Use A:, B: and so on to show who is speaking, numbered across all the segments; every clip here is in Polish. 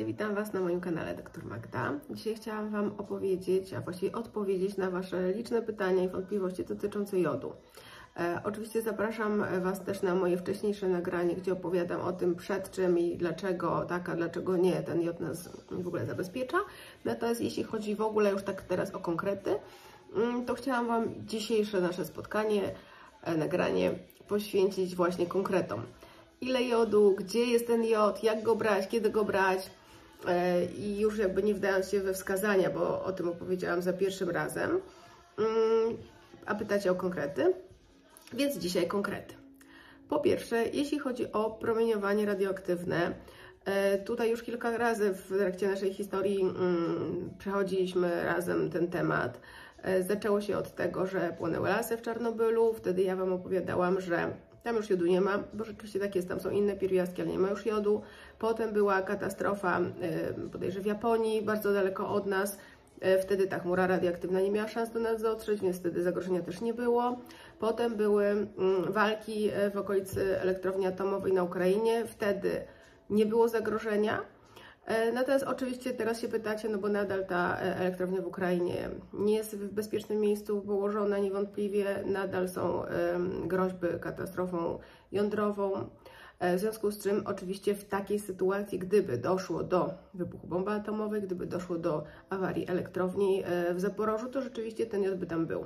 A: Cześć, witam Was na moim kanale Dr Magda. Dzisiaj chciałam Wam opowiedzieć, a właściwie odpowiedzieć na Wasze liczne pytania i wątpliwości dotyczące jodu. E, oczywiście zapraszam Was też na moje wcześniejsze nagranie, gdzie opowiadam o tym przed czym i dlaczego tak, a dlaczego nie ten jod nas w ogóle zabezpiecza. Natomiast jeśli chodzi w ogóle już tak teraz o konkrety, mm, to chciałam Wam dzisiejsze nasze spotkanie, e, nagranie poświęcić właśnie konkretom ile jodu, gdzie jest ten jod, jak go brać, kiedy go brać. E, I już jakby nie wdając się we wskazania, bo o tym opowiedziałam za pierwszym razem. Mm, a pytacie o konkrety? Więc dzisiaj konkrety. Po pierwsze, jeśli chodzi o promieniowanie radioaktywne, e, Tutaj już kilka razy w trakcie naszej historii mm, przechodziliśmy razem ten temat. E, zaczęło się od tego, że płonęły lasy w Czarnobylu. Wtedy ja Wam opowiadałam, że tam już jodu nie ma, bo rzeczywiście tak jest, tam są inne pierwiastki, ale nie ma już jodu. Potem była katastrofa bodajże w Japonii, bardzo daleko od nas. E, wtedy ta chmura radioaktywna nie miała szans do nas dotrzeć, więc wtedy zagrożenia też nie było. Potem były mm, walki e, w okolicy elektrowni atomowej na Ukrainie. Wtedy nie było zagrożenia. E, natomiast oczywiście teraz się pytacie, no bo nadal ta elektrownia w Ukrainie nie jest w bezpiecznym miejscu położona, niewątpliwie nadal są groźby katastrofą jądrową. E, w związku z czym, oczywiście, w takiej sytuacji, gdyby doszło do wybuchu bomby atomowej, gdyby doszło do awarii elektrowni w Zaporożu, to rzeczywiście ten jod by tam był.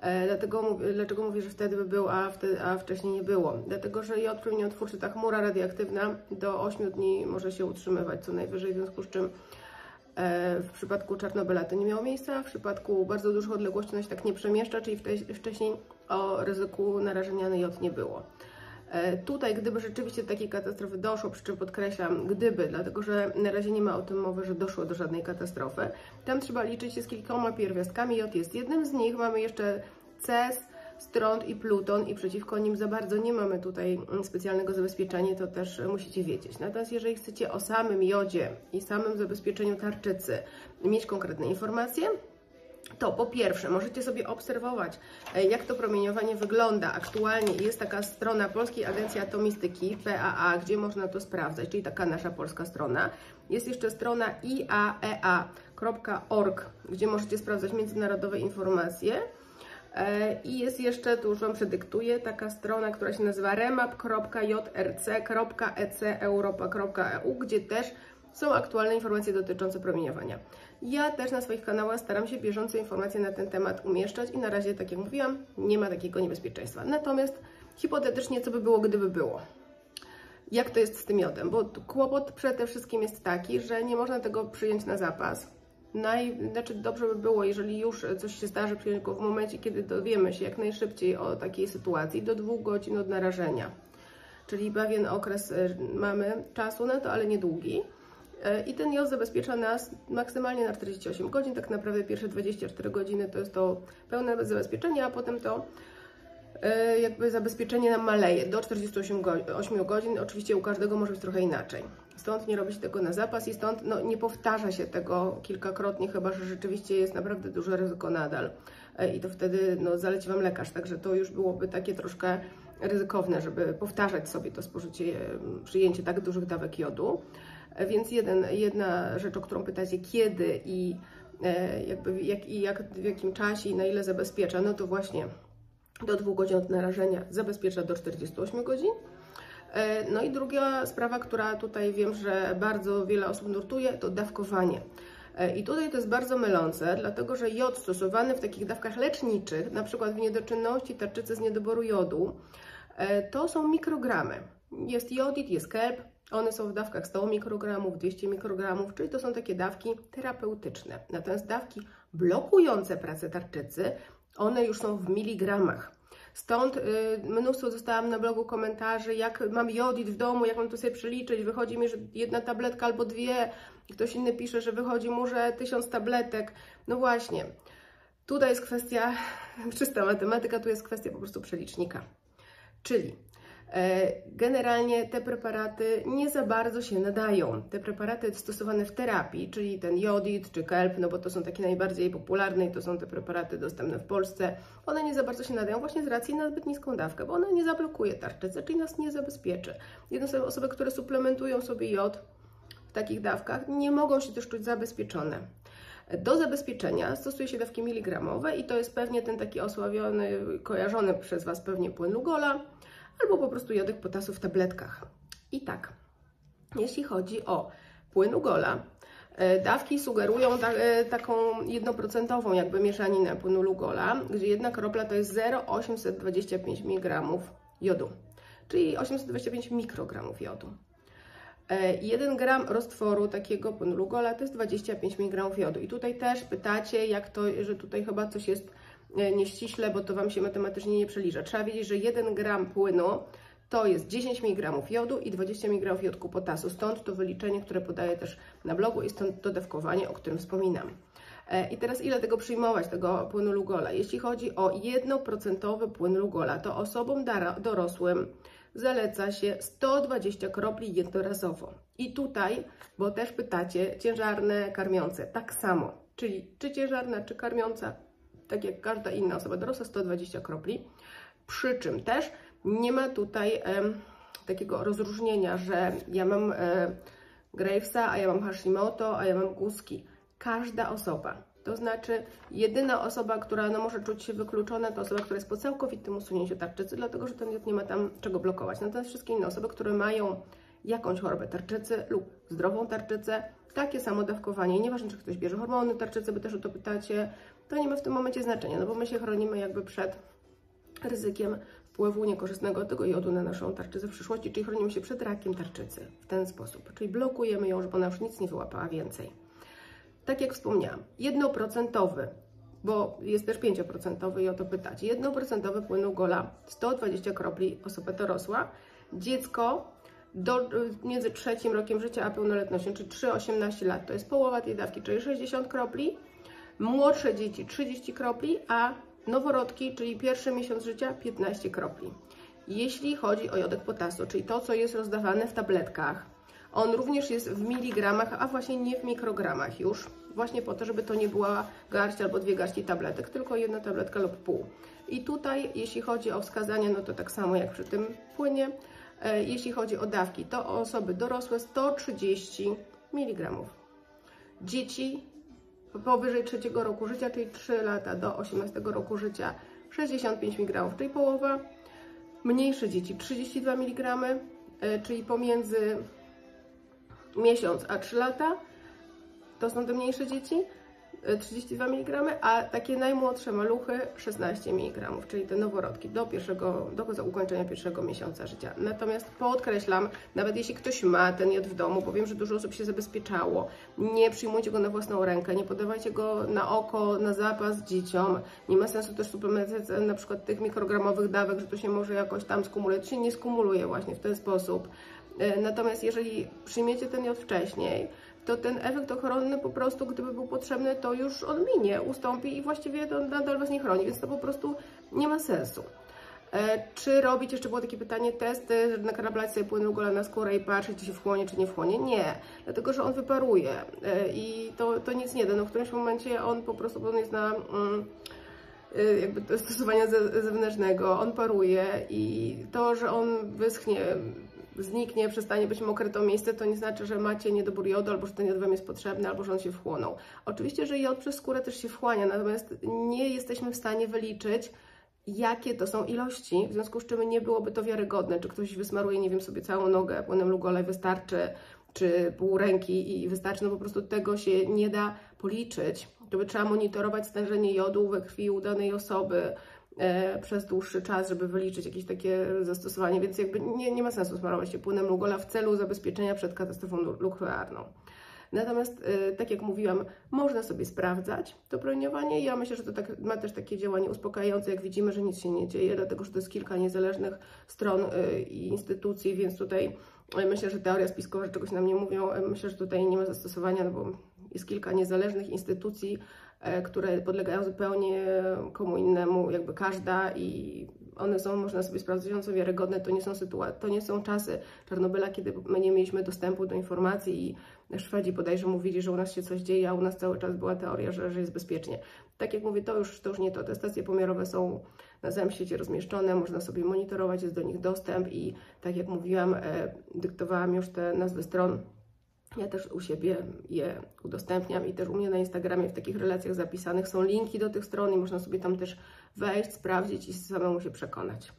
A: E, dlatego, dlaczego mówię, że wtedy by był, a, wtedy, a wcześniej nie było? Dlatego, że jod promieniotwórczy, ta chmura radioaktywna do 8 dni może się utrzymywać co najwyżej, w związku z czym e, w przypadku Czarnobyla to nie miało miejsca, w przypadku bardzo dużych odległości ona się tak nie przemieszcza, czyli wcześniej o ryzyku narażenia na jod nie było. E, tutaj, gdyby rzeczywiście do takiej katastrofy doszło, przy czym podkreślam, gdyby, dlatego że na razie nie ma o tym mowy, że doszło do żadnej katastrofy, tam trzeba liczyć się z kilkoma pierwiastkami. Jod jest jednym z nich. Mamy jeszcze CES, strąd i pluton i przeciwko nim za bardzo nie mamy tutaj specjalnego zabezpieczenia, to też musicie wiedzieć. Natomiast jeżeli chcecie o samym jodzie i samym zabezpieczeniu tarczycy mieć konkretne informacje, to po pierwsze możecie sobie obserwować, e, jak to promieniowanie wygląda aktualnie. Jest taka strona Polskiej Agencji Atomistyki, PAA, gdzie można to sprawdzać, czyli taka nasza polska strona. Jest jeszcze strona iaea.org, gdzie możecie sprawdzać międzynarodowe informacje. E, I jest jeszcze, tu już Wam przedyktuję, taka strona, która się nazywa remap.jrc.eceuropa.eu, gdzie też są aktualne informacje dotyczące promieniowania. Ja też na swoich kanałach staram się bieżące informacje na ten temat umieszczać i na razie, tak jak mówiłam, nie ma takiego niebezpieczeństwa. Natomiast hipotetycznie, co by było, gdyby było? Jak to jest z tym jodem? Bo kłopot przede wszystkim jest taki, że nie można tego przyjąć na zapas. Naj, znaczy dobrze by było, jeżeli już coś się zdarzy, przyjąć go w momencie, kiedy dowiemy się jak najszybciej o takiej sytuacji, do dwóch godzin od narażenia. Czyli pewien okres e, mamy czasu na to, ale niedługi. E, I ten jod zabezpiecza nas maksymalnie na 48 godzin. Tak naprawdę pierwsze 24 godziny to jest to pełne zabezpieczenie, a potem to e, jakby zabezpieczenie nam maleje do 48 godzin. Oczywiście u każdego może być trochę inaczej. Stąd nie robi się tego na zapas i stąd no, nie powtarza się tego kilkakrotnie, chyba że rzeczywiście jest naprawdę duże ryzyko nadal. E, I to wtedy no, zaleci Wam lekarz, także to już byłoby takie troszkę ryzykowne, żeby powtarzać sobie to spożycie, przyjęcie tak dużych dawek jodu. Więc jeden, jedna rzecz, o którą pytacie, kiedy i e, jakby jak, i jak, w jakim czasie i na ile zabezpiecza, no to właśnie do dwóch godzin od narażenia zabezpiecza do 48 godzin. E, no i druga sprawa, która tutaj wiem, że bardzo wiele osób nurtuje, to dawkowanie. E, I tutaj to jest bardzo mylące, dlatego że jod stosowany w takich dawkach leczniczych, na przykład w niedoczynności tarczycy z niedoboru jodu, to są mikrogramy. Jest jodid, jest kelp, one są w dawkach 100 mikrogramów, 200 mikrogramów, czyli to są takie dawki terapeutyczne. Natomiast dawki blokujące pracę tarczycy, one już są w miligramach. Stąd y, mnóstwo dostałam na blogu komentarzy, jak mam jodid w domu, jak mam to sobie przeliczyć, wychodzi mi, że jedna tabletka albo dwie, ktoś inny pisze, że wychodzi mu, że tysiąc tabletek. No właśnie, tutaj jest kwestia, czysta matematyka, tu jest kwestia po prostu przelicznika. Czyli generalnie te preparaty nie za bardzo się nadają. Te preparaty stosowane w terapii, czyli ten jodid czy kelp, no bo to są takie najbardziej popularne i to są te preparaty dostępne w Polsce, one nie za bardzo się nadają właśnie z racji na zbyt niską dawkę, bo ona nie zablokuje tarczycy, czyli nas nie zabezpieczy. Jedne są osoby, które suplementują sobie jod, w takich dawkach nie mogą się też czuć zabezpieczone. Do zabezpieczenia stosuje się dawki miligramowe i to jest pewnie ten taki osławiony, kojarzony przez Was pewnie płyn Lugola albo po prostu jodek potasu w tabletkach. I tak, jeśli chodzi o płyn Lugola, e, Dawki sugerują ta, e, taką jednoprocentową jakby mieszaninę płynu Lugola, gdzie jedna kropla to jest 0,825 mg jodu, czyli 825 mikrogramów jodu. 1 e, gram roztworu takiego płynu Lugola to jest 25 mg jodu. I tutaj też pytacie, jak to, że tutaj chyba coś jest nieściśle, bo to Wam się matematycznie nie przeliża. Trzeba wiedzieć, że 1 gram płynu to jest 10 mg jodu i 20 mg jodku potasu. Stąd to wyliczenie, które podaję też na blogu i stąd to dawkowanie, o którym wspominam. E, I teraz ile tego przyjmować, tego płynu Lugola? Jeśli chodzi o 1% płyn Lugola, to osobom dorosłym zaleca się 120 kropli jednorazowo. I tutaj, bo też pytacie, ciężarne, karmiące, tak samo. Czyli czy ciężarna, czy karmiąca, tak jak każda inna osoba dorosła, 120 kropli. Przy czym też nie ma tutaj e, takiego rozróżnienia, że ja mam e, Gravesa, a ja mam Hashimoto, a ja mam Guski. Każda osoba. To znaczy, jedyna osoba, która no, może czuć się wykluczona, to osoba, która jest po całkowitym usunięciu tarczycy, dlatego że ten jod nie ma tam czego blokować. Natomiast wszystkie inne osoby, które mają jakąś chorobę tarczycy lub zdrową tarczycę, takie samo dawkowanie, nieważne czy ktoś bierze hormony tarczycy, by też o to pytacie, to nie ma w tym momencie znaczenia, no bo my się chronimy jakby przed ryzykiem wpływu niekorzystnego tego jodu na naszą tarczycę w przyszłości, czyli chronimy się przed rakiem tarczycy w ten sposób, czyli blokujemy ją, żeby ona już nic nie wyłapała więcej. Tak jak wspomniałam, jednoprocentowy, bo jest też 5% i o to pytać. Jednoprocentowy płyn gola 120 kropli, osoba dorosła, dziecko do, między trzecim rokiem życia a pełnoletnością, czyli 3-18 lat, to jest połowa tej dawki, czyli 60 kropli, młodsze dzieci 30 kropli, a Noworodki, czyli pierwszy miesiąc życia, 15 kropli. Jeśli chodzi o jodek potasu, czyli to, co jest rozdawane w tabletkach, on również jest w miligramach, a właśnie nie w mikrogramach już, właśnie po to, żeby to nie była garść albo dwie garści tabletek, tylko jedna tabletka lub pół. I tutaj, jeśli chodzi o wskazania, no to tak samo jak przy tym płynie. E, jeśli chodzi o dawki, to osoby dorosłe 130 mg. Dzieci powyżej trzeciego roku życia, czyli 3 lata do 18 roku życia 65 mg, czyli połowa. Mniejsze dzieci 32 mg, e, czyli pomiędzy miesiąc a 3 lata. To są te mniejsze dzieci. 32 mg, a takie najmłodsze maluchy 16 mg, czyli te noworodki do pierwszego, do ukończenia pierwszego miesiąca życia. Natomiast podkreślam, nawet jeśli ktoś ma ten jod w domu, bo wiem, że dużo osób się zabezpieczało, nie przyjmujcie go na własną rękę, nie podawajcie go na oko, na zapas dzieciom. Nie ma sensu też suplementacja na przykład tych mikrogramowych dawek, że to się może jakoś tam skumuluje. To się nie skumuluje właśnie w ten sposób. E, natomiast jeżeli przyjmiecie ten jod wcześniej, to ten efekt ochronny po prostu, gdyby był potrzebny, to już on minie, ustąpi i właściwie to nadal Was nie chroni, więc to po prostu nie ma sensu. E, czy robić, jeszcze było takie pytanie, testy, nakraplać sobie płyn gola na skórę i patrzeć, czy się wchłonie, czy nie wchłonie? Nie, dlatego, że on wyparuje e, i to, to nic nie da. No, w którymś momencie on po prostu on jest na... Mm, e, jakby stosowania zewnętrznego, on paruje i to, że on wyschnie zniknie, przestanie być mokre to miejsce, to nie znaczy, że macie niedobór jodu, albo że ten jod Wam jest potrzebny, albo że on się wchłonął. Oczywiście, że jod przez skórę też się wchłania, natomiast nie jesteśmy w stanie wyliczyć, jakie to są ilości, w związku z czym nie byłoby to wiarygodne, czy ktoś wysmaruje, nie wiem, sobie całą nogę płynem Lugolej wystarczy, czy pół ręki i wystarczy, no po prostu tego się nie da policzyć. To by trzeba monitorować stężenie jodu we krwi u danej osoby, przez dłuższy czas, żeby wyliczyć jakieś takie zastosowanie, więc jakby nie, nie ma sensu smarować się płynem Lugola w celu zabezpieczenia przed katastrofą nuklearną. Natomiast, e, tak jak mówiłam, można sobie sprawdzać to promieniowanie. Ja myślę, że to tak, ma też takie działanie uspokajające, jak widzimy, że nic się nie dzieje, dlatego że to jest kilka niezależnych stron e, i instytucji, więc tutaj myślę, że teoria spiskowa, że czegoś nam nie mówią, myślę, że tutaj nie ma zastosowania, no bo jest kilka niezależnych instytucji, E, które podlegają zupełnie komu innemu, jakby każda i one są, można sobie sprawdzać, są wiarygodne, to nie są, sytuacje, to nie są czasy Czarnobyla, kiedy my nie mieliśmy dostępu do informacji i Szwedzi bodajże mówili, że u nas się coś dzieje, a u nas cały czas była teoria, że, że jest bezpiecznie. Tak jak mówię, to już, to już nie to. Te stacje pomiarowe są na całym świecie rozmieszczone, można sobie monitorować, jest do nich dostęp i tak jak mówiłam, e, dyktowałam już te nazwy stron Ja też u siebie je udostępniam i też u mnie na Instagramie w takich relacjach zapisanych są linki do tych stron i można sobie tam też wejść, sprawdzić i samemu się przekonać.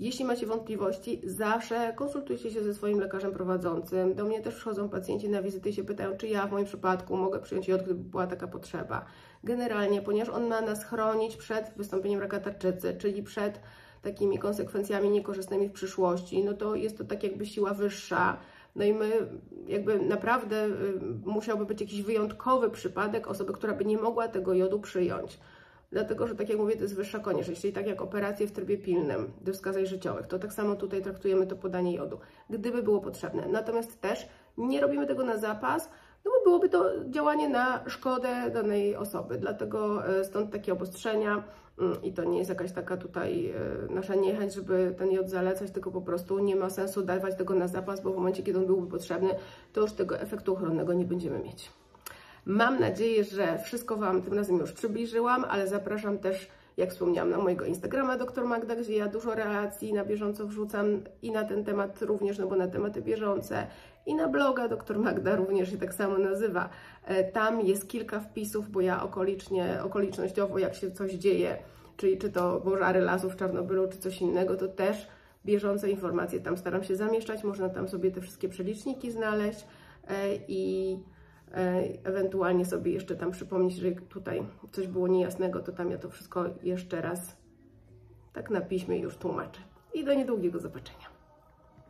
A: Jeśli macie wątpliwości, zawsze konsultujcie się ze swoim lekarzem prowadzącym. Do mnie też przychodzą pacjenci na wizyty i się pytają, czy ja w moim przypadku mogę przyjąć jod, gdyby była taka potrzeba. Generalnie, ponieważ on ma nas chronić przed wystąpieniem raka tarczycy, czyli przed takimi konsekwencjami niekorzystnymi w przyszłości, no to jest to tak jakby siła wyższa. No i my jakby naprawdę y, musiałby być jakiś wyjątkowy przypadek osoby, która by nie mogła tego jodu przyjąć. Dlatego, że tak jak mówię, to jest wyższa konieczność. Czyli tak jak operacje w trybie pilnym do wskazań życiowych, to tak samo tutaj traktujemy to podanie jodu, gdyby było potrzebne. Natomiast też nie robimy tego na zapas, no bo byłoby to działanie na szkodę danej osoby. Dlatego e, stąd takie obostrzenia i to nie jest jakaś taka tutaj e, nasza niechęć, żeby ten jod zalecać, tylko po prostu nie ma sensu dawać tego na zapas, bo w momencie, kiedy on byłby potrzebny, to już tego efektu ochronnego nie będziemy mieć. Mam nadzieję, że wszystko Wam tym razem już przybliżyłam, ale zapraszam też, jak wspomniałam, na mojego Instagrama dr Magda, gdzie ja dużo relacji na bieżąco wrzucam i na ten temat również, no bo na tematy bieżące, i na bloga dr Magda również się tak samo nazywa. E, tam jest kilka wpisów, bo ja okolicznie, okolicznościowo, jak się coś dzieje, czyli czy to pożary lasów w Czarnobylu, czy coś innego, to też bieżące informacje tam staram się zamieszczać. Można tam sobie te wszystkie przeliczniki znaleźć e, i ewentualnie sobie jeszcze tam przypomnieć, że tutaj coś było niejasnego, to tam ja to wszystko jeszcze raz tak na piśmie już tłumaczę. I do niedługiego zobaczenia.